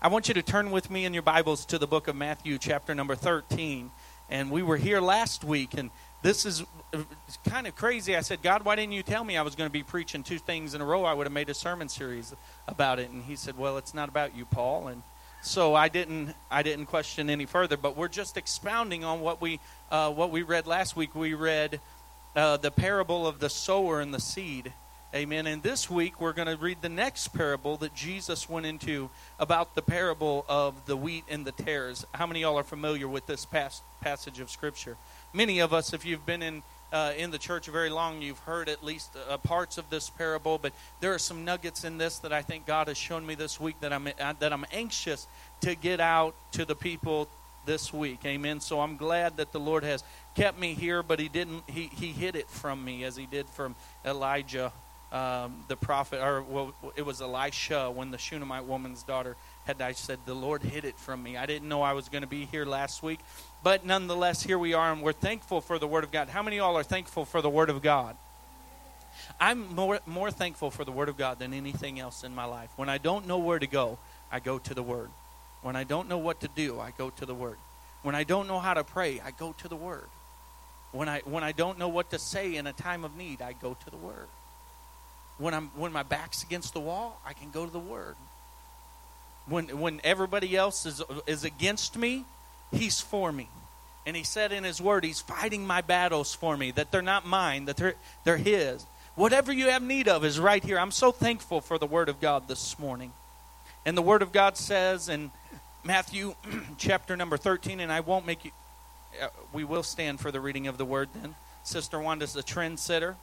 I want you to turn with me in your Bibles to the book of Matthew, chapter number 13. And we were here last week, and this is kind of crazy. I said, God, why didn't you tell me I was going to be preaching two things in a row? I would have made a sermon series about it. And he said, Well, it's not about you, Paul. And so I didn't I didn't question any further. But we're just expounding on what we uh, what we read last week. We read uh, the parable of the sower and the seed. Amen. And this week we're going to read the next parable that Jesus went into about the parable of the wheat and the tares. How many of y'all are familiar with this past passage of Scripture? Many of us, if you've been in uh, in the church very long, you've heard at least uh, parts of this parable. But there are some nuggets in this that I think God has shown me this week that I'm uh, that I'm anxious to get out to the people this week. Amen. So I'm glad that the Lord has kept me here, but He didn't. He He hid it from me as He did from Elijah, um, the prophet, or well, it was Elisha when the Shunammite woman's daughter had died. said, "The Lord hid it from me. I didn't know I was going to be here last week." But nonetheless, here we are, and we're thankful for the Word of God. How many of y'all are thankful for the Word of God? I'm more, more thankful for the Word of God than anything else in my life. When I don't know where to go, I go to the Word. When I don't know what to do, I go to the Word. When I don't know how to pray, I go to the Word. When I, when I don't know what to say in a time of need, I go to the Word. When, I'm, when my back's against the wall, I can go to the Word. When, when everybody else is, is against me, He's for me. And he said in his word, He's fighting my battles for me, that they're not mine, that they're, they're His. Whatever you have need of is right here. I'm so thankful for the word of God this morning. And the word of God says in Matthew chapter number 13, and I won't make you, uh, we will stand for the reading of the word then. Sister Wanda's the trendsetter.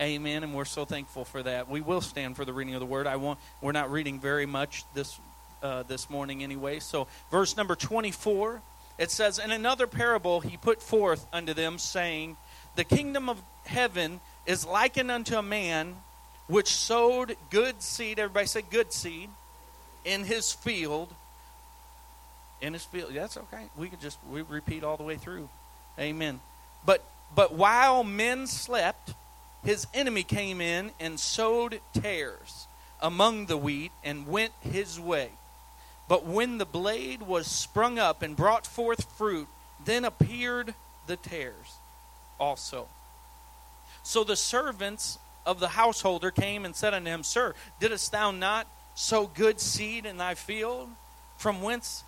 Amen, and we're so thankful for that. We will stand for the reading of the word. I won't. We're not reading very much this uh, this morning anyway. So, verse number 24, it says, In another parable he put forth unto them, saying, The kingdom of heaven is likened unto a man which sowed good seed. Everybody say good seed in his field. In his field. That's okay. We could just we repeat all the way through. Amen. But but while men slept, his enemy came in and sowed tares among the wheat and went his way. But when the blade was sprung up and brought forth fruit, then appeared the tares also. So the servants of the householder came and said unto him, Sir, didst thou not sow good seed in thy field? From whence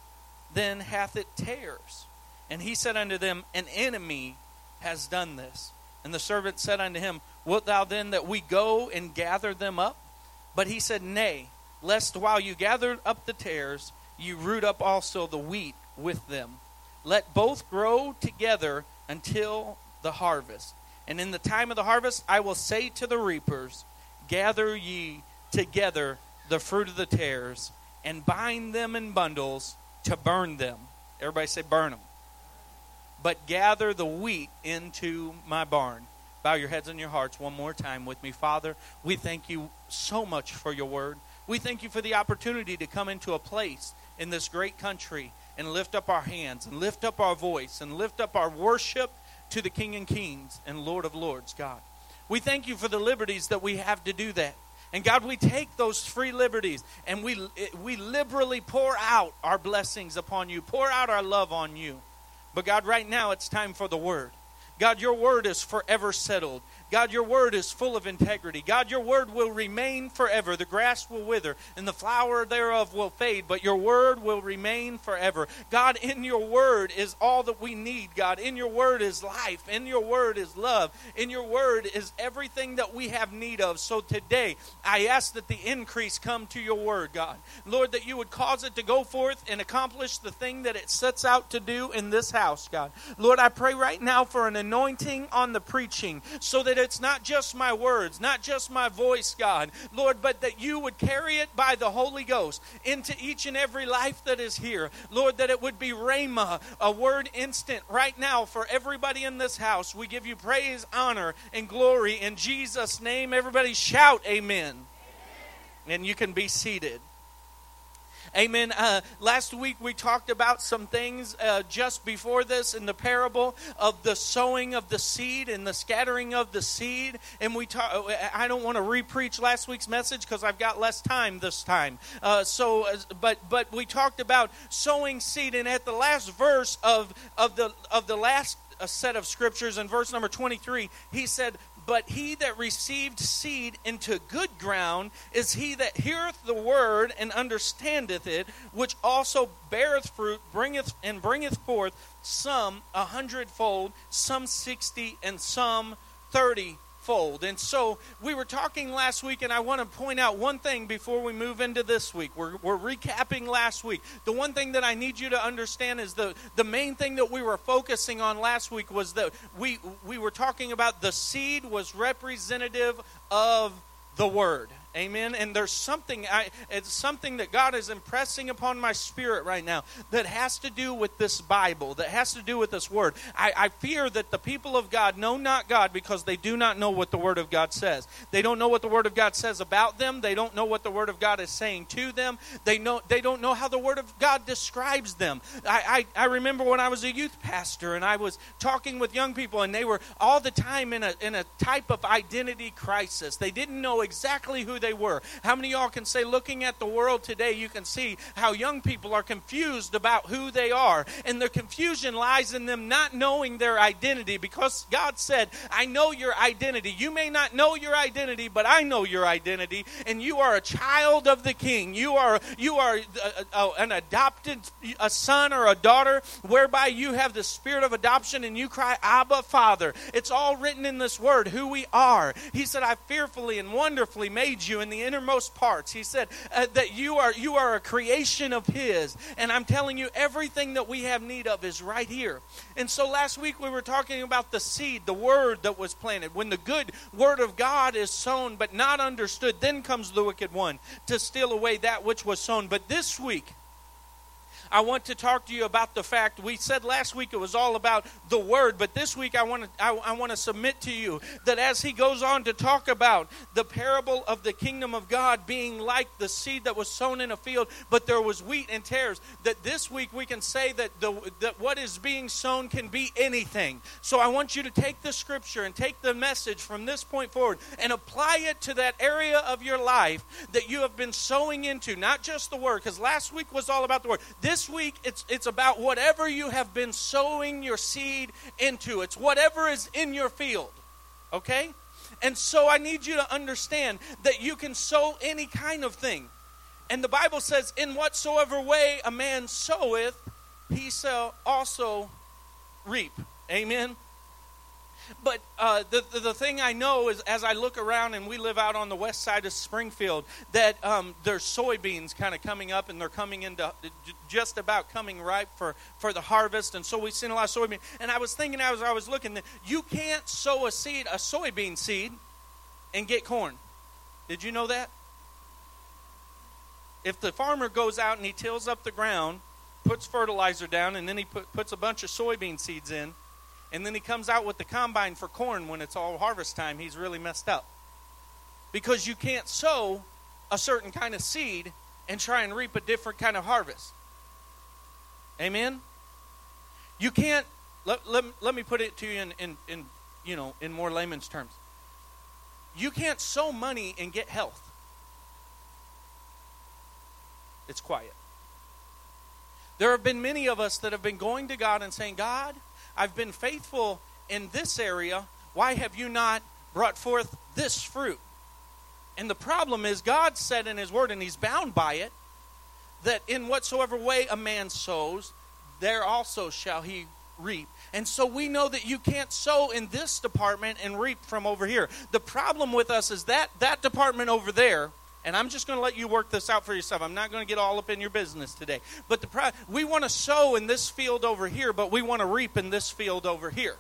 then hath it tares? And he said unto them, An enemy has done this. And the servant said unto him, Wilt thou then that we go and gather them up? But he said, Nay lest while you gather up the tares, you root up also the wheat with them. Let both grow together until the harvest. And in the time of the harvest, I will say to the reapers, Gather ye together the fruit of the tares, and bind them in bundles to burn them. Everybody say, burn them. But gather the wheat into my barn. Bow your heads and your hearts one more time with me. Father, we thank you so much for your word. We thank you for the opportunity to come into a place in this great country and lift up our hands and lift up our voice and lift up our worship to the King and Kings and Lord of Lords, God. We thank you for the liberties that we have to do that. And God, we take those free liberties and we, we liberally pour out our blessings upon you, pour out our love on you. But God, right now it's time for the word. God, your word is forever settled. God, your word is full of integrity. God, your word will remain forever. The grass will wither and the flower thereof will fade, but your word will remain forever. God, in your word is all that we need, God. In your word is life. In your word is love. In your word is everything that we have need of. So today, I ask that the increase come to your word, God. Lord, that you would cause it to go forth and accomplish the thing that it sets out to do in this house, God. Lord, I pray right now for an anointing on the preaching so that it's not just my words, not just my voice, God, Lord, but that you would carry it by the Holy Ghost into each and every life that is here. Lord, that it would be Rhema, a word instant right now for everybody in this house. We give you praise, honor, and glory in Jesus' name. Everybody shout, Amen. amen. And you can be seated. Amen. Uh, last week we talked about some things uh, just before this in the parable of the sowing of the seed and the scattering of the seed. And we talk, I don't want to repreach last week's message because I've got less time this time. Uh, so, uh, but but we talked about sowing seed, and at the last verse of of the of the last a uh, set of scriptures in verse number 23 he said but he that received seed into good ground is he that heareth the word and understandeth it, which also beareth fruit, bringeth and bringeth forth some a hundredfold, some sixty, and some thirty fold. And so we were talking last week, and I want to point out one thing before we move into this week. We're, we're recapping last week. The one thing that I need you to understand is the, the main thing that we were focusing on last week was that we, we were talking about the seed was representative of the word. Amen. And there's something I, it's something that God is impressing upon my spirit right now that has to do with this Bible, that has to do with this word. I, I fear that the people of God know not God because they do not know what the word of God says. They don't know what the word of God says about them. They don't know what the word of God is saying to them. They know they don't know how the word of God describes them. I, I, I remember when I was a youth pastor and I was talking with young people and they were all the time in a in a type of identity crisis. They didn't know exactly who they were. How many y'all can say, looking at the world today, you can see how young people are confused about who they are? And the confusion lies in them not knowing their identity because God said, I know your identity. You may not know your identity, but I know your identity. And you are a child of the king. You are, you are uh, uh, an adopted a son or a daughter whereby you have the spirit of adoption and you cry, Abba, Father. It's all written in this word, who we are. He said, I fearfully and wonderfully made you in the innermost parts. He said uh, that you are you are a creation of His, and I'm telling you, everything that we have need of is right here. And so last week we were talking about the seed, the word that was planted. When the good word of God is sown but not understood, then comes the wicked one to steal away that which was sown. But this week I want to talk to you about the fact we said last week it was all about the word, but this week I want to I, I want to submit to you that as he goes on to talk about the parable of the kingdom of God being like the seed that was sown in a field, but there was wheat and tares, that this week we can say that the that what is being sown can be anything. So I want you to take the scripture and take the message from this point forward and apply it to that area of your life that you have been sowing into, not just the word, because last week was all about the word. This this week, it's, it's about whatever you have been sowing your seed into. It's whatever is in your field. Okay? And so I need you to understand that you can sow any kind of thing. And the Bible says, in whatsoever way a man soweth, he shall also reap. Amen? But uh, the, the, the thing I know is, as I look around, and we live out on the west side of Springfield, that um, there's soybeans kind of coming up, and they're coming into just about coming ripe for, for the harvest. And so we've seen a lot of soybeans. And I was thinking as I was looking that you can't sow a seed, a soybean seed, and get corn. Did you know that? If the farmer goes out and he tills up the ground, puts fertilizer down, and then he put, puts a bunch of soybean seeds in and then he comes out with the combine for corn when it's all harvest time, he's really messed up. Because you can't sow a certain kind of seed and try and reap a different kind of harvest. Amen? You can't, let, let, let me put it to you in, in, in, you know, in more layman's terms. You can't sow money and get health. It's quiet. There have been many of us that have been going to God and saying, God, I've been faithful in this area. Why have you not brought forth this fruit? And the problem is, God said in His Word, and He's bound by it, that in whatsoever way a man sows, there also shall he reap. And so we know that you can't sow in this department and reap from over here. The problem with us is that that department over there and I'm just going to let you work this out for yourself. I'm not going to get all up in your business today. But the we want to sow in this field over here, but we want to reap in this field over here.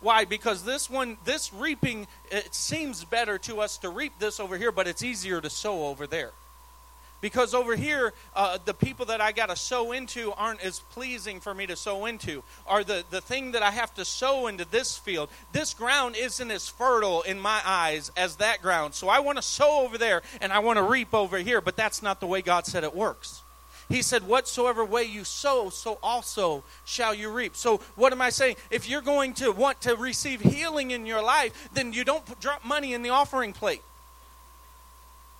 Why? Because this one, this reaping, it seems better to us to reap this over here, but it's easier to sow over there. Because over here, uh, the people that I got to sow into aren't as pleasing for me to sow into. Or the, the thing that I have to sow into this field, this ground isn't as fertile in my eyes as that ground. So I want to sow over there and I want to reap over here, but that's not the way God said it works. He said, Whatsoever way you sow, so also shall you reap. So, what am I saying? If you're going to want to receive healing in your life, then you don't drop money in the offering plate.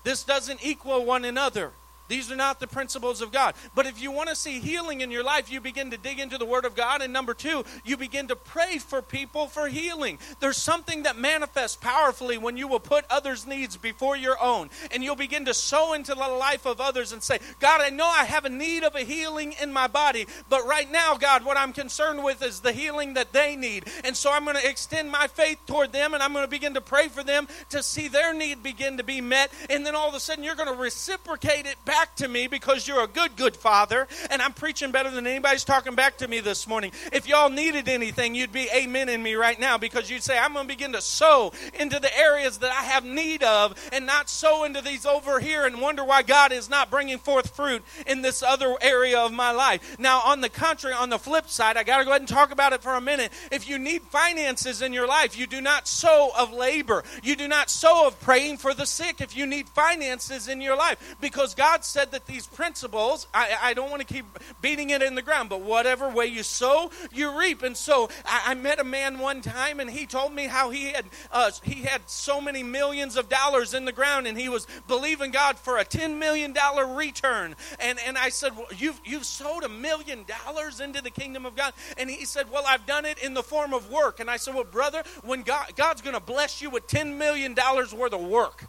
This doesn't equal one another. These are not the principles of God. But if you want to see healing in your life, you begin to dig into the Word of God. And number two, you begin to pray for people for healing. There's something that manifests powerfully when you will put others' needs before your own. And you'll begin to sow into the life of others and say, God, I know I have a need of a healing in my body. But right now, God, what I'm concerned with is the healing that they need. And so I'm going to extend my faith toward them and I'm going to begin to pray for them to see their need begin to be met. And then all of a sudden, you're going to reciprocate it back back to me because you're a good, good father. And I'm preaching better than anybody's talking back to me this morning. If y'all needed anything, you'd be amen in me right now because you'd say, I'm going to begin to sow into the areas that I have need of and not sow into these over here and wonder why God is not bringing forth fruit in this other area of my life. Now, on the contrary, on the flip side, I got to go ahead and talk about it for a minute. If you need finances in your life, you do not sow of labor. You do not sow of praying for the sick if you need finances in your life because God said that these principles, I, I don't want to keep beating it in the ground, but whatever way you sow, you reap. And so I, I met a man one time, and he told me how he had uh, he had so many millions of dollars in the ground, and he was believing God for a ten million dollar return. And and I said, well, you've you've sowed a million dollars into the kingdom of God, and he said, well, I've done it in the form of work. And I said, well, brother, when God God's going to bless you with ten million dollars worth of work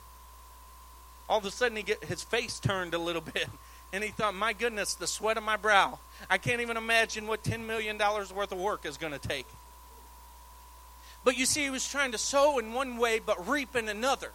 all of a sudden he get his face turned a little bit. And he thought my goodness the sweat of my brow. I can't even imagine what $10 million worth of work is going to take. But you see he was trying to sow in one way but reap in another.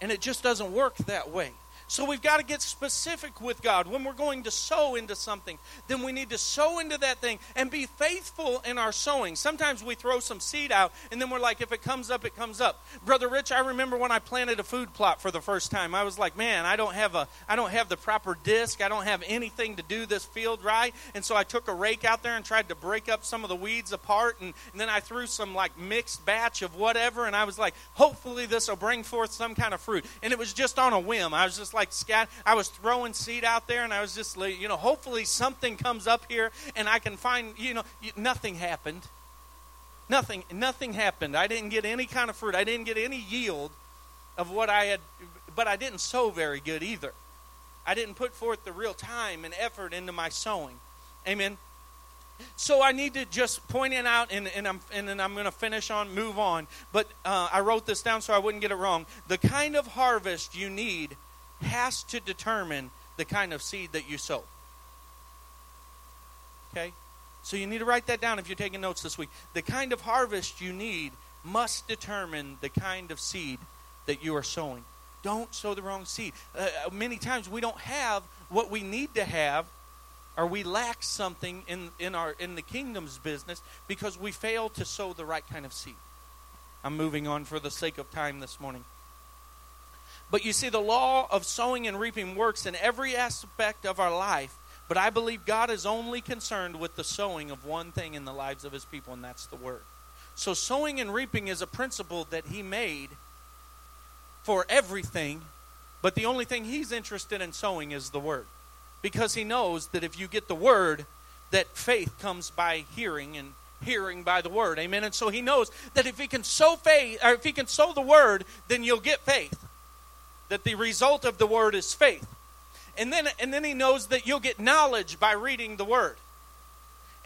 And it just doesn't work that way so we've got to get specific with God. When we're going to sow into something, then we need to sow into that thing and be faithful in our sowing. Sometimes we throw some seed out and then we're like, if it comes up, it comes up. Brother Rich, I remember when I planted a food plot for the first time. I was like, man, I don't have a I don't have the proper disc. I don't have anything to do this field right. And so I took a rake out there and tried to break up some of the weeds apart and, and then I threw some like mixed batch of whatever and I was like, hopefully this will bring forth some kind of fruit. And it was just on a whim. I was just like scat. I was throwing seed out there, and I was just, you know, hopefully something comes up here, and I can find, you know, nothing happened. Nothing, nothing happened. I didn't get any kind of fruit. I didn't get any yield of what I had, but I didn't sow very good either. I didn't put forth the real time and effort into my sowing. Amen. So I need to just point it out, and, and I'm and then I'm going to finish on, move on. But uh, I wrote this down so I wouldn't get it wrong. The kind of harvest you need has to determine the kind of seed that you sow. Okay? So you need to write that down if you're taking notes this week. The kind of harvest you need must determine the kind of seed that you are sowing. Don't sow the wrong seed. Uh, uh many times we don't have what we need to have or we lack something in, in our in the kingdom's business because we fail to sow the right kind of seed. I'm moving on for the sake of time this morning. But you see, the law of sowing and reaping works in every aspect of our life. But I believe God is only concerned with the sowing of one thing in the lives of his people, and that's the word. So, sowing and reaping is a principle that he made for everything, but the only thing he's interested in sowing is the word. Because he knows that if you get the word, that faith comes by hearing and hearing by the word. Amen. And so he knows that if he can sow faith or if he can sow the word, then you'll get faith that the result of the word is faith. And then, and then he knows that you'll get knowledge by reading the word.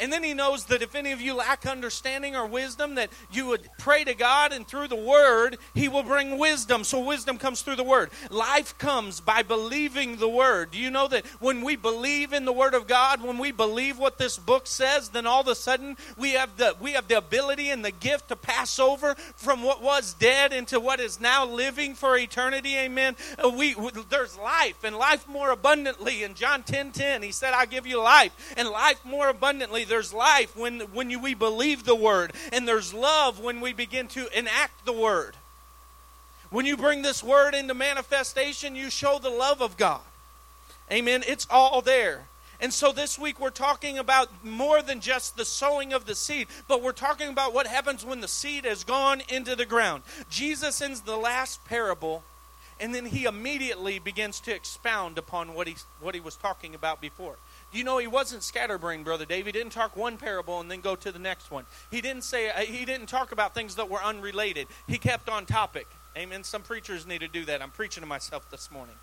And then he knows that if any of you lack understanding or wisdom, that you would pray to God, and through the word, he will bring wisdom. So wisdom comes through the word. Life comes by believing the word. Do you know that when we believe in the word of God, when we believe what this book says, then all of a sudden we have the we have the ability and the gift to pass over from what was dead into what is now living for eternity. Amen. Uh, we, there's life and life more abundantly. In John 10 10, he said, I give you life and life more abundantly there's life when, when you, we believe the word, and there's love when we begin to enact the word. When you bring this word into manifestation, you show the love of God. Amen. It's all there. And so this week we're talking about more than just the sowing of the seed, but we're talking about what happens when the seed has gone into the ground. Jesus ends the last parable and then he immediately begins to expound upon what he, what he was talking about before. You know, he wasn't scatterbrained, Brother Dave. He didn't talk one parable and then go to the next one. He didn't say, uh, he didn't talk about things that were unrelated. He kept on topic. Amen. Some preachers need to do that. I'm preaching to myself this morning.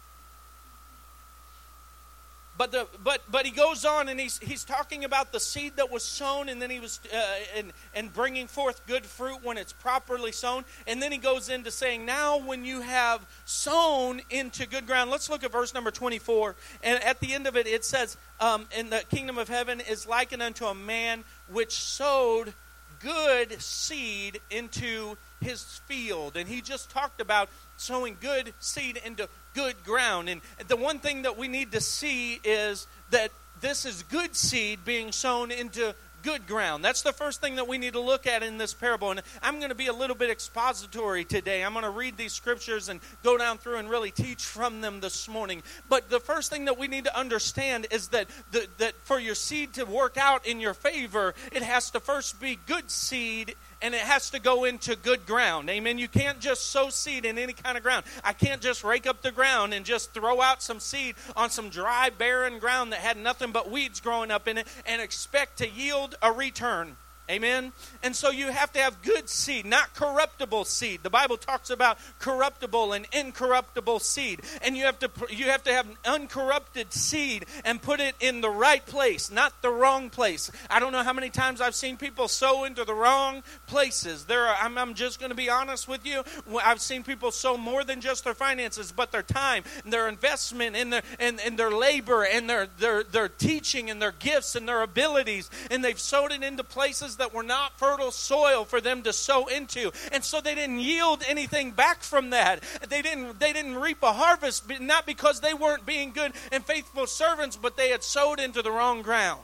But the but but he goes on and he's he's talking about the seed that was sown and then he was uh, and and bringing forth good fruit when it's properly sown. And then he goes into saying now when you have sown into good ground let's look at verse number 24 and at the end of it it says um, in the kingdom of heaven is likened unto a man which sowed good seed into his field. And he just talked about sowing good seed into good ground. And the one thing that we need to see is that this is good seed being sown into good ground. That's the first thing that we need to look at in this parable. And I'm going to be a little bit expository today. I'm going to read these scriptures and go down through and really teach from them this morning. But the first thing that we need to understand is that the, that for your seed to work out in your favor, it has to first be good seed and it has to go into good ground. Amen. You can't just sow seed in any kind of ground. I can't just rake up the ground and just throw out some seed on some dry, barren ground that had nothing but weeds growing up in it and expect to yield a return. Amen. And so you have to have good seed, not corruptible seed. The Bible talks about corruptible and incorruptible seed. And you have to you have to have uncorrupted seed and put it in the right place, not the wrong place. I don't know how many times I've seen people sow into the wrong places. There are, I'm, I'm just going to be honest with you. I've seen people sow more than just their finances, but their time, and their investment, and their and, and their labor, and their, their their teaching, and their gifts, and their abilities, and they've sowed it into places that were not fertile soil for them to sow into. And so they didn't yield anything back from that. They didn't they didn't reap a harvest not because they weren't being good and faithful servants, but they had sowed into the wrong ground.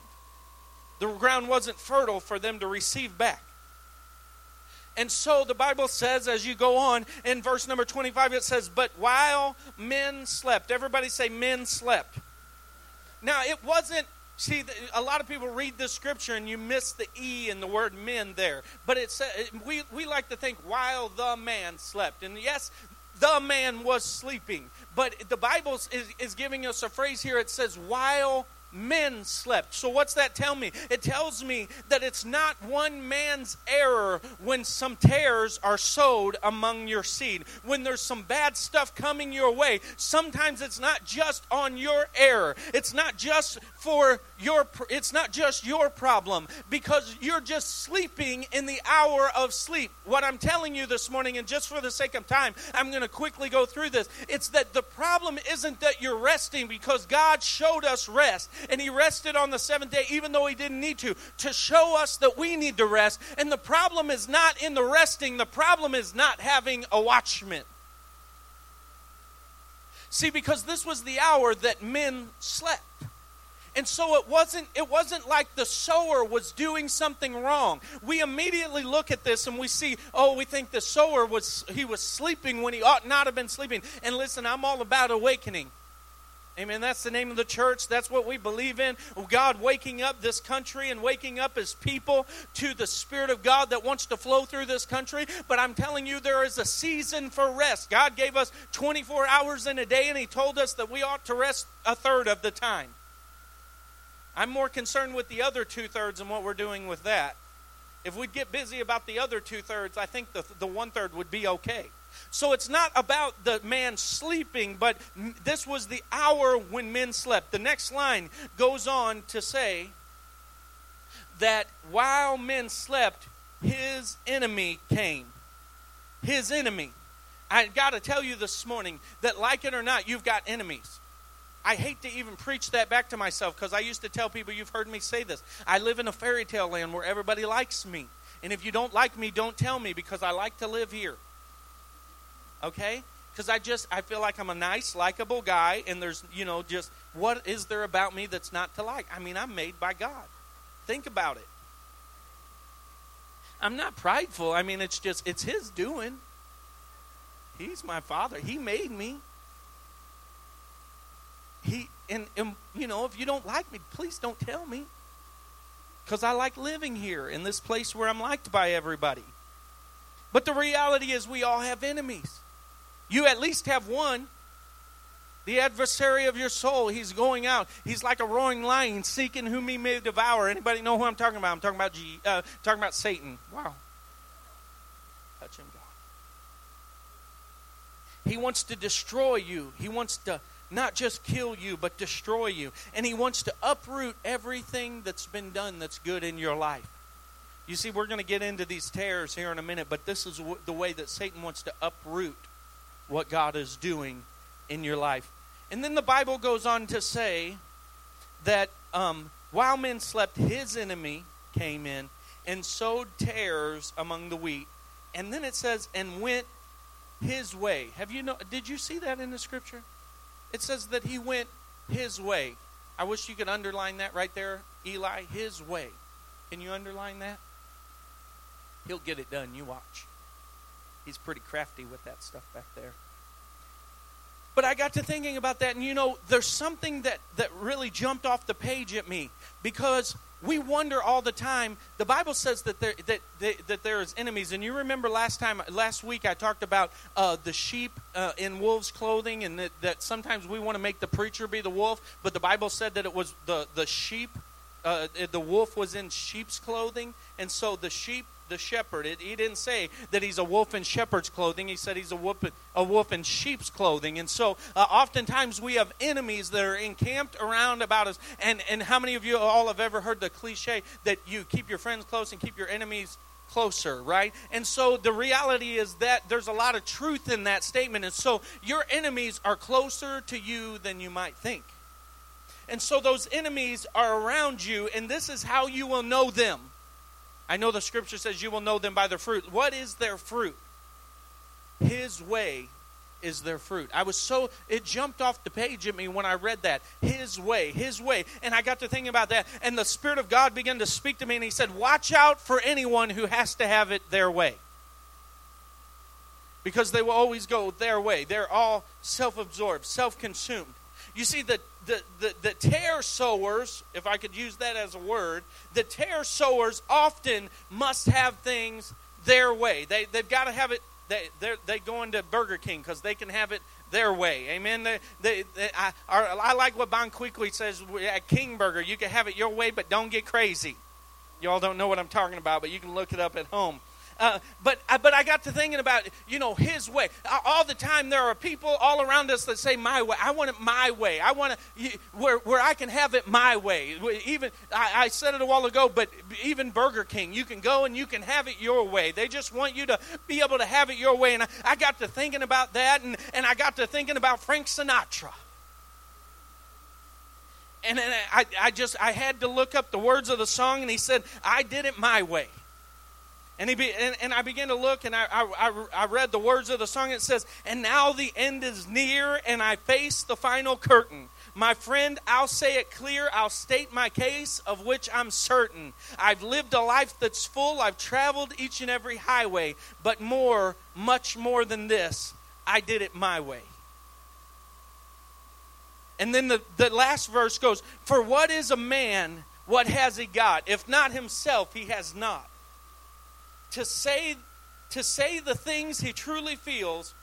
The ground wasn't fertile for them to receive back. And so the Bible says, as you go on in verse number 25, it says, But while men slept, everybody say, men slept. Now, it wasn't See, a lot of people read this scripture and you miss the E in the word men there. But it's, we, we like to think while the man slept. And yes, the man was sleeping. But the Bible is, is giving us a phrase here. It says, while men slept. So, what's that tell me? It tells me that it's not one man's error when some tares are sowed among your seed. When there's some bad stuff coming your way, sometimes it's not just on your error. It's not just for your it's not just your problem because you're just sleeping in the hour of sleep. What I'm telling you this morning and just for the sake of time, I'm going to quickly go through this. It's that the problem isn't that you're resting because God showed us rest and he rested on the seventh day, even though he didn't need to, to show us that we need to rest. And the problem is not in the resting, the problem is not having a watchman. See, because this was the hour that men slept. And so it wasn't it wasn't like the sower was doing something wrong. We immediately look at this and we see, oh, we think the sower was he was sleeping when he ought not have been sleeping. And listen, I'm all about awakening. Amen. That's the name of the church. That's what we believe in. God waking up this country and waking up his people to the Spirit of God that wants to flow through this country. But I'm telling you, there is a season for rest. God gave us 24 hours in a day, and he told us that we ought to rest a third of the time. I'm more concerned with the other two thirds and what we're doing with that. If we'd get busy about the other two thirds, I think the, the one third would be okay. So it's not about the man sleeping, but this was the hour when men slept. The next line goes on to say that while men slept, his enemy came. His enemy. I got to tell you this morning that, like it or not, you've got enemies. I hate to even preach that back to myself because I used to tell people, you've heard me say this. I live in a fairy tale land where everybody likes me. And if you don't like me, don't tell me because I like to live here okay? Because I just I feel like I'm a nice, likable guy, and there's you know just what is there about me that's not to like? I mean, I'm made by God. Think about it. I'm not prideful. I mean, it's just it's His doing. He's my Father. He made me. He and, and you know if you don't like me, please don't tell me. Because I like living here in this place where I'm liked by everybody. But the reality is, we all have enemies. You at least have one. The adversary of your soul, he's going out. He's like a roaring lion seeking whom he may devour. Anybody know who I'm talking about? I'm talking about G, uh, talking about Satan. Wow. Touch him, God. He wants to destroy you. He wants to not just kill you, but destroy you. And he wants to uproot everything that's been done that's good in your life. You see, we're going to get into these tares here in a minute, but this is the way that Satan wants to uproot what God is doing in your life. And then the Bible goes on to say that um, while men slept, his enemy came in and sowed tares among the wheat. And then it says, and went his way. Have you know? Did you see that in the scripture? It says that he went his way. I wish you could underline that right there, Eli. His way. Can you underline that? He'll get it done. You watch. He's pretty crafty with that stuff back there. But I got to thinking about that, and you know, there's something that, that really jumped off the page at me because we wonder all the time. The Bible says that there that that, that there is enemies, and you remember last time, last week, I talked about uh, the sheep uh, in wolves' clothing, and that, that sometimes we want to make the preacher be the wolf, but the Bible said that it was the the sheep, uh, the wolf was in sheep's clothing, and so the sheep the shepherd. It, he didn't say that he's a wolf in shepherd's clothing. He said he's a wolf, a wolf in sheep's clothing. And so, uh, oftentimes we have enemies that are encamped around about us. And and how many of you all have ever heard the cliche that you keep your friends close and keep your enemies closer, right? And so the reality is that there's a lot of truth in that statement. And so your enemies are closer to you than you might think. And so those enemies are around you, and this is how you will know them. I know the scripture says you will know them by their fruit. What is their fruit? His way is their fruit. I was so, it jumped off the page at me when I read that. His way, His way. And I got to thinking about that. And the Spirit of God began to speak to me, and He said, Watch out for anyone who has to have it their way. Because they will always go their way. They're all self absorbed, self consumed. You see, the, the, the, the tare sowers, if I could use that as a word, the tare sowers often must have things their way. They, they've got to have it, they, they go into Burger King because they can have it their way. Amen. They, they, they, I, I like what Bon Qui Qui says at King Burger. You can have it your way, but don't get crazy. Y'all don't know what I'm talking about, but you can look it up at home. Uh, but uh, but I got to thinking about you know His way. All the time there are people all around us that say my way. I want it my way. I want it where where I can have it my way. Even I, I said it a while ago, but even Burger King, you can go and you can have it your way. They just want you to be able to have it your way. And I, I got to thinking about that, and and I got to thinking about Frank Sinatra and I, I just I had to look up the words of the song, and he said, "I did it my way." And, he be, and, and, I began to look and I, I, I read the words of the song. It says, And now the end is near and I face the final curtain. My friend, I'll say it clear. I'll state my case, of which I'm certain. I've lived a life that's full. I've traveled each and every highway. But more, much more than this, I did it my way. And then the, the last verse goes, For what is a man? What has he got? If not himself, he has not to say to say the things he truly feels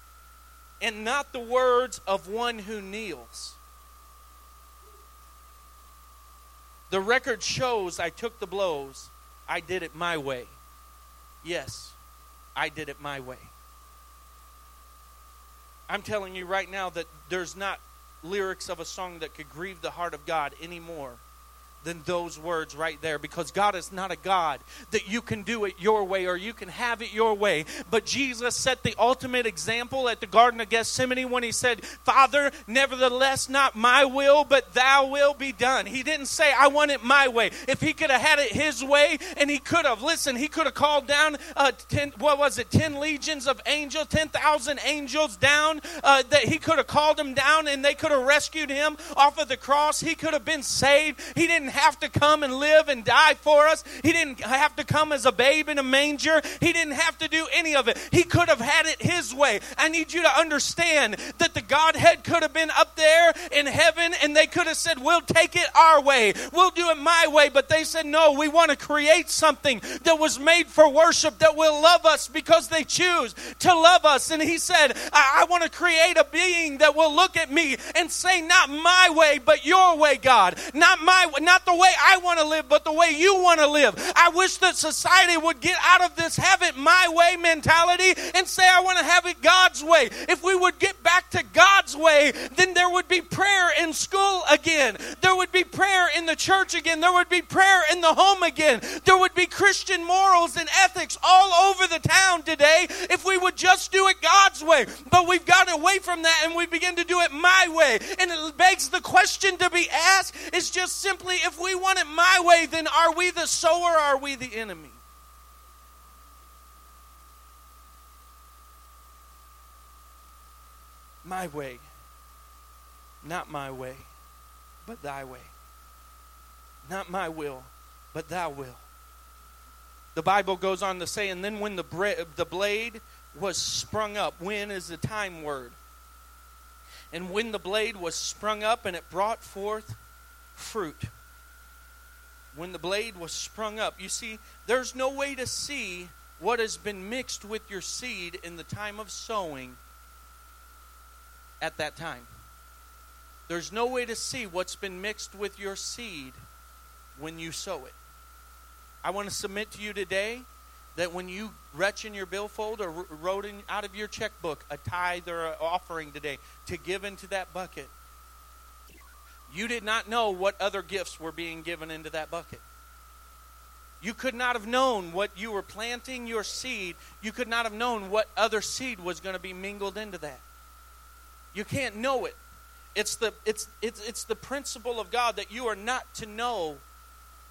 and not the words of one who kneels. The record shows I took the blows. I did it my way. Yes, I did it my way. I'm telling you right now that there's not lyrics of a song that could grieve the heart of God anymore than those words right there because God is not a God that you can do it your way or you can have it your way. But Jesus set the ultimate example at the Garden of Gethsemane when he said, Father, nevertheless, not my will, but thou will be done. He didn't say, I want it my way. If he could have had it his way, and he could have, listen, he could have called down, uh, ten, what was it, 10 legions of angels, 10,000 angels down, uh, that he could have called them down and they could have rescued him off of the cross. He could have been saved. He didn't didn't have to come and live and die for us. He didn't have to come as a babe in a manger. He didn't have to do any of it. He could have had it his way. I need you to understand that the Godhead could have been up there in heaven and they could have said, We'll take it our way. We'll do it my way. But they said, No, we want to create something that was made for worship that will love us because they choose to love us. And he said, I, I want to create a being that will look at me and say, Not my way, but your way, God. Not my not the way I want to live, but the way you want to live. I wish that society would get out of this have it my way mentality and say, I want to have it God's way. If we would get back to God's way, then there would be prayer in school again. There would be prayer in the church again. There would be prayer in the home again. There would be Christian morals and ethics all over the town today if we would just do it God's way. But we've gotten away from that and we begin to do it my way. And it begs the question to be asked is just simply if we want it my way, then are we the sower or are we the enemy? My way, not my way, but thy way. Not my will, but thy will. The Bible goes on to say, and then when the, bre- the blade was sprung up, when is the time word. And when the blade was sprung up and it brought forth fruit. When the blade was sprung up, you see, there's no way to see what has been mixed with your seed in the time of sowing at that time. There's no way to see what's been mixed with your seed when you sow it. I want to submit to you today that when you retch in your billfold or wrote in, out of your checkbook a tithe or an offering today to give into that bucket, you did not know what other gifts were being given into that bucket. You could not have known what you were planting your seed. You could not have known what other seed was going to be mingled into that. You can't know it. It's the, it's, it's, it's the principle of God that you are not to know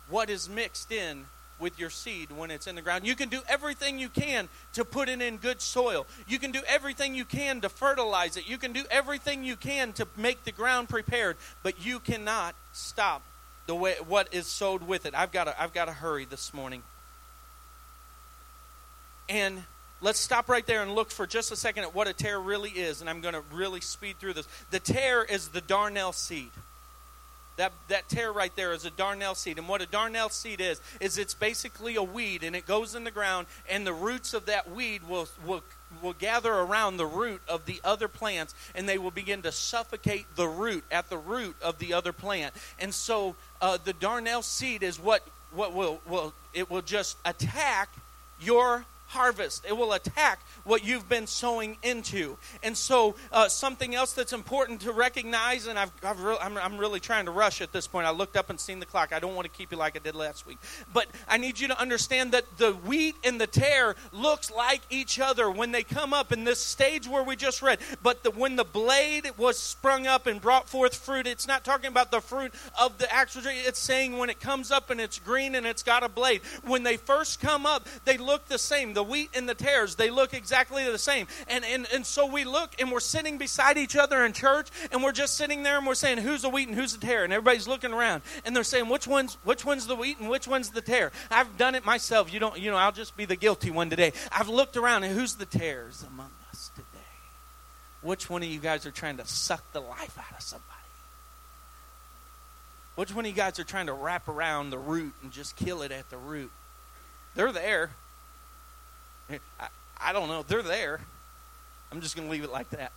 what is mixed in with your seed when it's in the ground. You can do everything you can to put it in good soil. You can do everything you can to fertilize it. You can do everything you can to make the ground prepared, but you cannot stop the way what is sowed with it. I've got to I've got to hurry this morning. And let's stop right there and look for just a second at what a tare really is, and I'm going to really speed through this. The tare is the darnel seed. That, that tare right there is a darnel seed. And what a darnel seed is, is it's basically a weed and it goes in the ground and the roots of that weed will, will, will gather around the root of the other plants and they will begin to suffocate the root at the root of the other plant. And so uh, the darnel seed is what, what will, will, it will just attack your harvest. It will attack what you've been sowing into. And so, uh, something else that's important to recognize, and I've, I've re- I'm, I'm really trying to rush at this point. I looked up and seen the clock. I don't want to keep you like I did last week. But I need you to understand that the wheat and the tare looks like each other when they come up in this stage where we just read. But the, when the blade was sprung up and brought forth fruit, it's not talking about the fruit of the actual tree. It's saying when it comes up and it's green and it's got a blade. When they first come up, they look the same. The wheat and the tares, they look exactly the same. And, and, and so we look and we're sitting beside each other in church and we're just sitting there and we're saying, who's the wheat and who's the tare? And everybody's looking around and they're saying, which one's, which one's the wheat and which one's the tare? I've done it myself. You don't, you know, I'll just be the guilty one today. I've looked around and who's the tares among us today? Which one of you guys are trying to suck the life out of somebody? Which one of you guys are trying to wrap around the root and just kill it at the root? They're there. I, I don't know. They're there. I'm just going to leave it like that.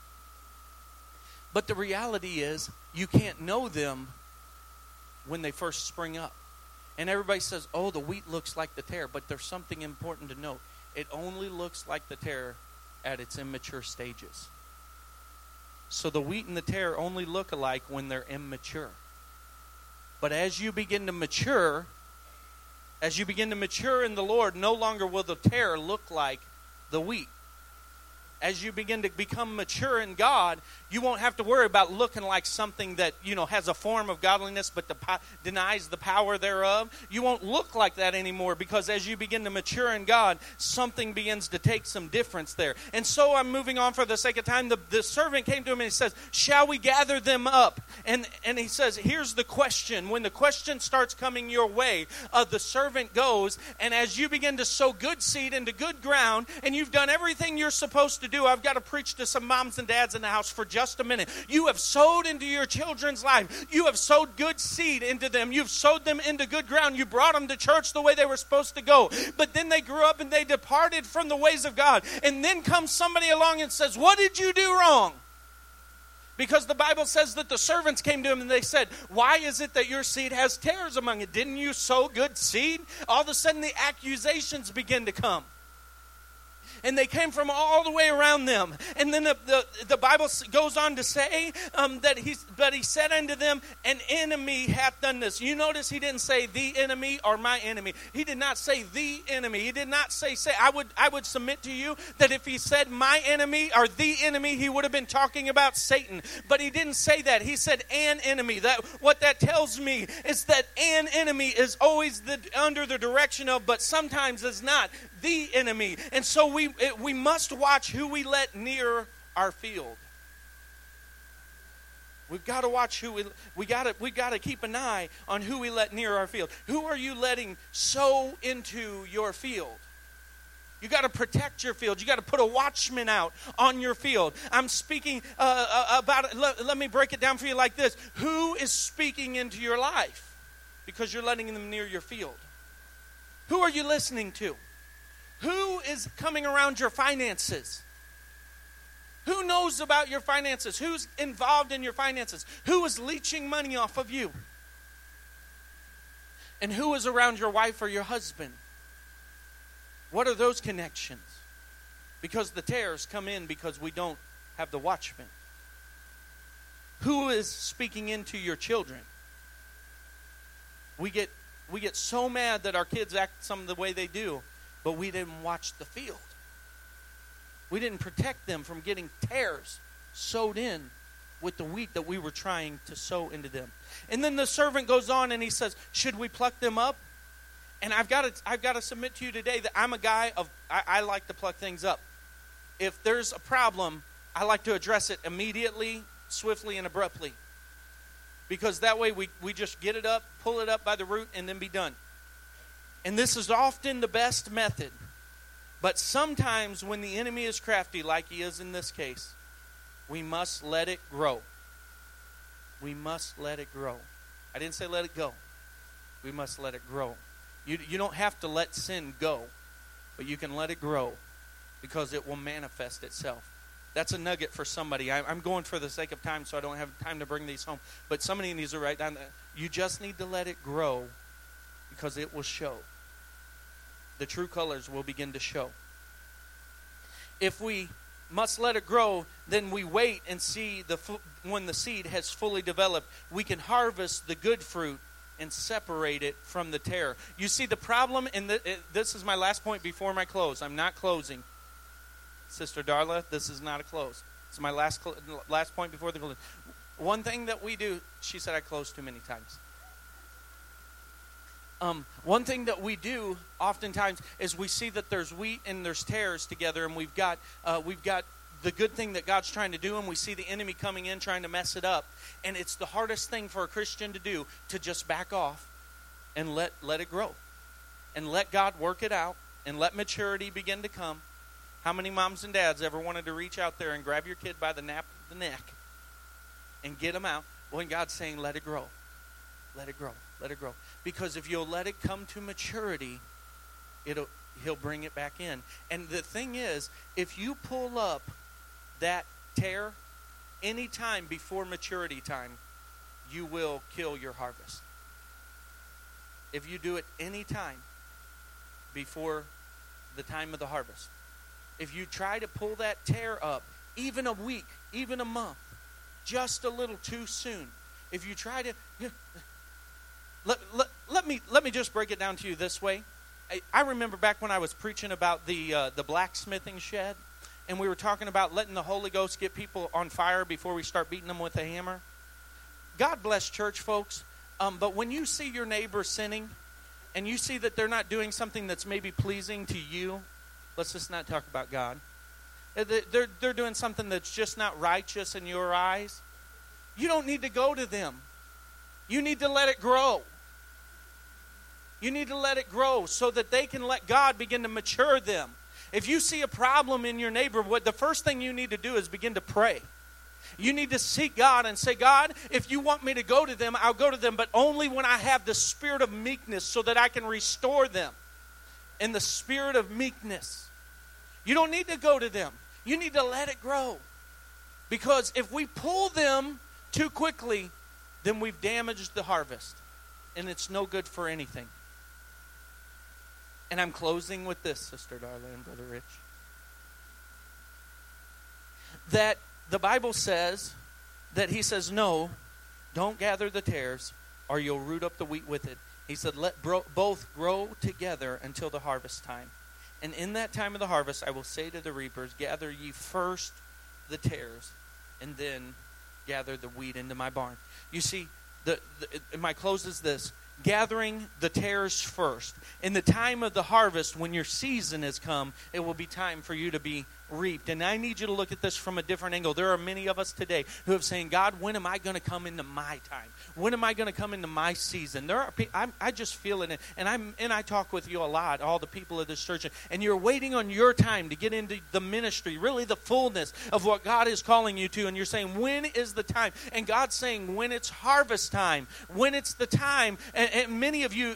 But the reality is, you can't know them when they first spring up. And everybody says, oh, the wheat looks like the tare. But there's something important to note it only looks like the tare at its immature stages. So the wheat and the tare only look alike when they're immature. But as you begin to mature, as you begin to mature in the Lord, no longer will the tare look like the wheat. as you begin to become mature in God, you won't have to worry about looking like something that, you know, has a form of godliness but denies the power thereof. You won't look like that anymore because as you begin to mature in God, something begins to take some difference there. And so I'm moving on for the sake of time. The, the servant came to him and he says, Shall we gather them up? And, and he says, Here's the question. When the question starts coming your way, uh, the servant goes, and as you begin to sow good seed into good ground, and you've done everything you're supposed to do, I've got to preach to some moms and dads in the house for just a minute. You have sowed into your children's life. You have sowed good seed into them. You've sowed them into good ground. You brought them to church the way they were supposed to go. But then they grew up and they departed from the ways of God. And then comes somebody along and says, What did you do wrong? Because the Bible says that the servants came to him and they said, Why is it that your seed has tares among it? Didn't you sow good seed? All of a sudden, the accusations begin to come and they came from all the way around them. And then the, the, the Bible goes on to say um, that he, but he said unto them, An enemy hath done this. You notice he didn't say the enemy or my enemy. He did not say the enemy. He did not say, say I would, I would submit to you that if he said my enemy or the enemy, he would have been talking about Satan. But he didn't say that. He said an enemy. That What that tells me is that an enemy is always the, under the direction of, but sometimes is not the enemy. And so we, we must watch who we let near our field. We've got to watch who we we got to we got to keep an eye on who we let near our field. Who are you letting sow into your field? You got to protect your field. You got to put a watchman out on your field. I'm speaking uh, uh, about it. Let, let me break it down for you like this Who is speaking into your life? Because you're letting them near your field. Who are you listening to? Who is coming around your finances? Who knows about your finances? Who's involved in your finances? Who is leeching money off of you? And who is around your wife or your husband? What are those connections? Because the tares come in because we don't have the watchman. Who is speaking into your children? We get we get so mad that our kids act some of the way they do but we didn't watch the field. We didn't protect them from getting tares sowed in with the wheat that we were trying to sow into them. And then the servant goes on and he says, Should we pluck them up? And I've got to, I've got to submit to you today that I'm a guy of, I, I like to pluck things up. If there's a problem, I like to address it immediately, swiftly, and abruptly. Because that way we, we just get it up, pull it up by the root, and then be done. And this is often the best method. But sometimes when the enemy is crafty, like he is in this case, we must let it grow. We must let it grow. I didn't say let it go. We must let it grow. You, you don't have to let sin go, but you can let it grow because it will manifest itself. That's a nugget for somebody. I, am going for the sake of time, so I don't have time to bring these home. But somebody needs to write down that you just need to let it grow because it will show the true colors will begin to show. If we must let it grow, then we wait and see the when the seed has fully developed, we can harvest the good fruit and separate it from the tare. You see the problem in the, it, this is my last point before my close. I'm not closing. Sister Darla, this is not a close. It's my last cl- last point before the close. One thing that we do, she said I close too many times. Um, one thing that we do oftentimes is we see that there's wheat and there's tares together, and we've got uh, we've got the good thing that God's trying to do, and we see the enemy coming in trying to mess it up. And it's the hardest thing for a Christian to do to just back off and let let it grow, and let God work it out, and let maturity begin to come. How many moms and dads ever wanted to reach out there and grab your kid by the nape of the neck and get them out when God's saying, "Let it grow, let it grow, let it grow." Because if you'll let it come to maturity, it'll he'll bring it back in. And the thing is, if you pull up that tare any time before maturity time, you will kill your harvest. If you do it any time before the time of the harvest, if you try to pull that tare up, even a week, even a month, just a little too soon, if you try to let, let, let, me, let me just break it down to you this way. I, I remember back when I was preaching about the, uh, the blacksmithing shed, and we were talking about letting the Holy Ghost get people on fire before we start beating them with a hammer. God bless church folks. Um, but when you see your neighbor sinning and you see that they're not doing something that's maybe pleasing to you, let's just not talk about God. Uh, they're, they're doing something that's just not righteous in your eyes. You don't need to go to them. You need to let it grow. You need to let it grow so that they can let God begin to mature them. If you see a problem in your neighbor, what the first thing you need to do is begin to pray. You need to seek God and say, God, if you want me to go to them, I'll go to them, but only when I have the spirit of meekness so that I can restore them in the spirit of meekness. You don't need to go to them, you need to let it grow. Because if we pull them too quickly, then we've damaged the harvest, and it's no good for anything. And I'm closing with this, Sister Darla and Brother Rich. That the Bible says that he says, No, don't gather the tares, or you'll root up the wheat with it. He said, Let bro- both grow together until the harvest time. And in that time of the harvest, I will say to the reapers, Gather ye first the tares, and then gather the wheat into my barn. You see, the, the my close is this gathering the tares first. In the time of the harvest, when your season has come, it will be time for you to be reaped. And I need you to look at this from a different angle. There are many of us today who have saying, God, when am I going to come into my time? When am I going to come into my season? There are I'm, I just feel it, and I'm and I talk with you a lot, all the people of this church, and you're waiting on your time to get into the ministry, really the fullness of what God is calling you to, and you're saying, when is the time? And God's saying, when it's harvest time, when it's the time. And, and many of you,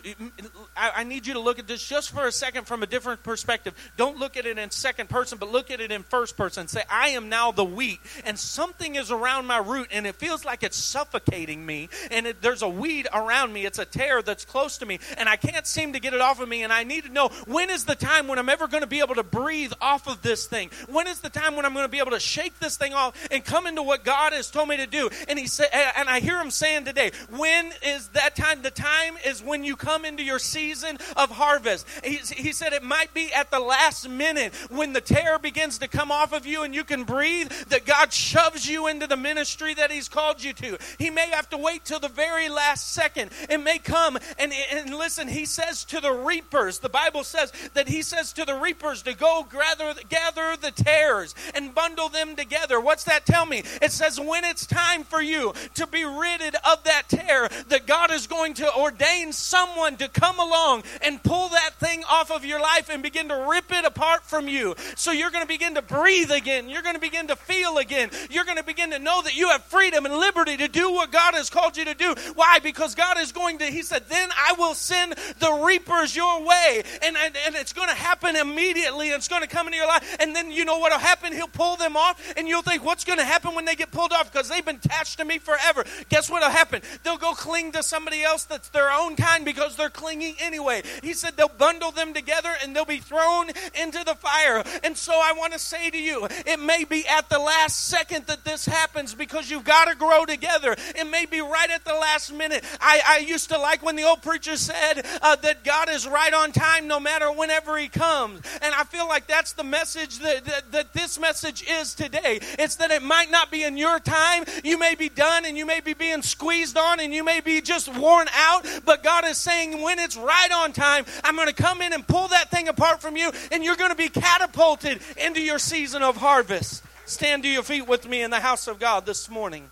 I, I need you to look at this just for a second from a different perspective. Don't look at it in second person, but look at it it in first person. Say, I am now the wheat, and something is around my root, and it feels like it's suffocating me, and it, there's a weed around me. It's a tare that's close to me, and I can't seem to get it off of me, and I need to know when is the time when I'm ever going to be able to breathe off of this thing? When is the time when I'm going to be able to shake this thing off and come into what God has told me to do? And he said, and I hear him saying today, when is that time? The time is when you come into your season of harvest. He, he said it might be at the last minute when the tare begins to come off of you and you can breathe, that God shoves you into the ministry that He's called you to. He may have to wait till the very last second. It may come and, and listen, He says to the reapers, the Bible says that He says to the reapers to go gather, gather the tares and bundle them together. What's that tell me? It says when it's time for you to be ridded of that tare, that God is going to ordain someone to come along and pull that thing off of your life and begin to rip it apart from you. So you're going to begin begin to breathe again. You're going to begin to feel again. You're going to begin to know that you have freedom and liberty to do what God has called you to do. Why? Because God is going to, He said, then I will send the reapers your way. And, and, and it's going to happen immediately. It's going to come into your life. And then you know what will happen? He'll pull them off. And you'll think, what's going to happen when they get pulled off? Because they've been attached to me forever. Guess what will happen? They'll go cling to somebody else that's their own kind because they're clinging anyway. He said they'll bundle them together and they'll be thrown into the fire. And so I want to say to you, it may be at the last second that this happens because you've got to grow together. It may be right at the last minute. I, I used to like when the old preacher said uh, that God is right on time no matter whenever He comes. And I feel like that's the message that, that, that this message is today. It's that it might not be in your time. You may be done and you may be being squeezed on and you may be just worn out. But God is saying, when it's right on time, I'm going to come in and pull that thing apart from you and you're going to be catapulted into your season of harvest. Stand to your feet with me in the house of God this morning.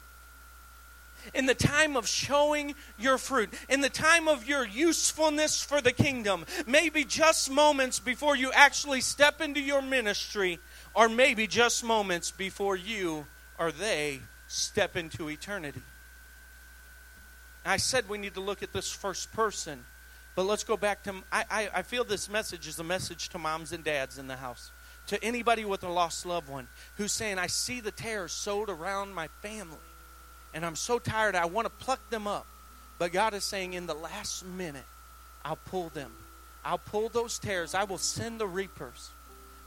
In the time of showing your fruit, in the time of your usefulness for the kingdom, maybe just moments before you actually step into your ministry, or maybe just moments before you or they step into eternity. I said we need to look at this first person, but let's go back to. I, I, I feel this message is a message to moms and dads in the house to anybody with a lost loved one who's saying, I see the tares sowed around my family, and I'm so tired, I want to pluck them up. But God is saying, in the last minute, I'll pull them. I'll pull those tares. I will send the reapers.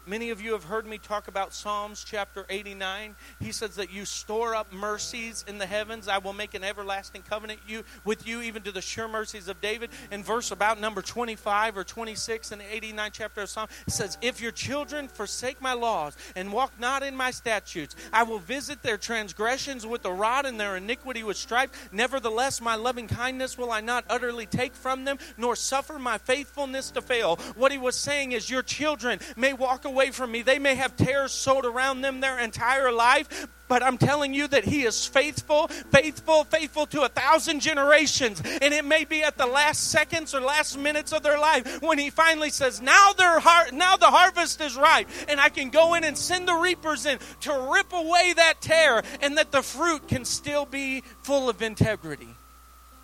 Many of you have heard me talk about Psalms chapter 89. He says that you store up mercies in the heavens. I will make an everlasting covenant you with you, even to the sure mercies of David. In verse about number 25 or 26 in the 89 chapter of Psalm, it says, If your children forsake my laws and walk not in my statutes, I will visit their transgressions with the rod and their iniquity with stripe. Nevertheless, my loving kindness will I not utterly take from them, nor suffer my faithfulness to fail. What he was saying is, Your children may walk away away from me. They may have tares sowed around them their entire life, but I'm telling you that He is faithful, faithful, faithful to a thousand generations. And it may be at the last seconds or last minutes of their life when He finally says, "Now their heart, now the harvest is ripe, and I can go in and send the reapers in to rip away that tare, and that the fruit can still be full of integrity."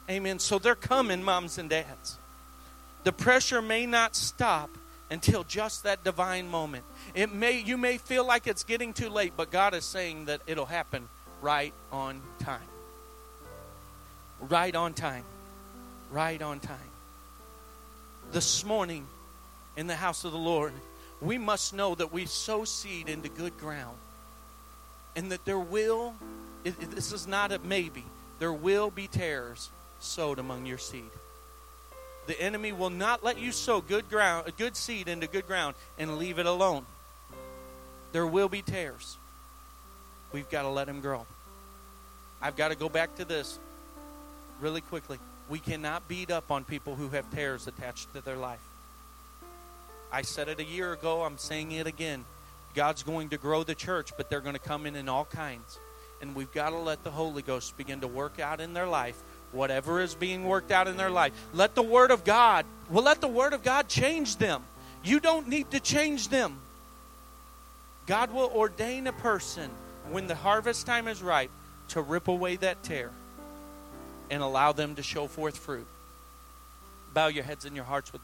Amen. So they're coming, moms and dads. The pressure may not stop until just that divine moment. It may you may feel like it's getting too late, but God is saying that it'll happen right on time. Right on time. Right on time. This morning in the house of the Lord, we must know that we sow seed into good ground. And that there will, it, this is not a maybe, there will be tares sowed among your seed. The enemy will not let you sow good ground, a good seed into good ground and leave it alone. There will be tares. We've got to let him grow. I've got to go back to this really quickly. We cannot beat up on people who have tares attached to their life. I said it a year ago, I'm saying it again. God's going to grow the church, but they're going to come in in all kinds. And we've got to let the Holy Ghost begin to work out in their life whatever is being worked out in their life. Let the Word of God, well, let the Word of God change them. You don't need to change them. God will ordain a person when the harvest time is ripe to rip away that tare and allow them to show forth fruit. Bow your heads and your hearts with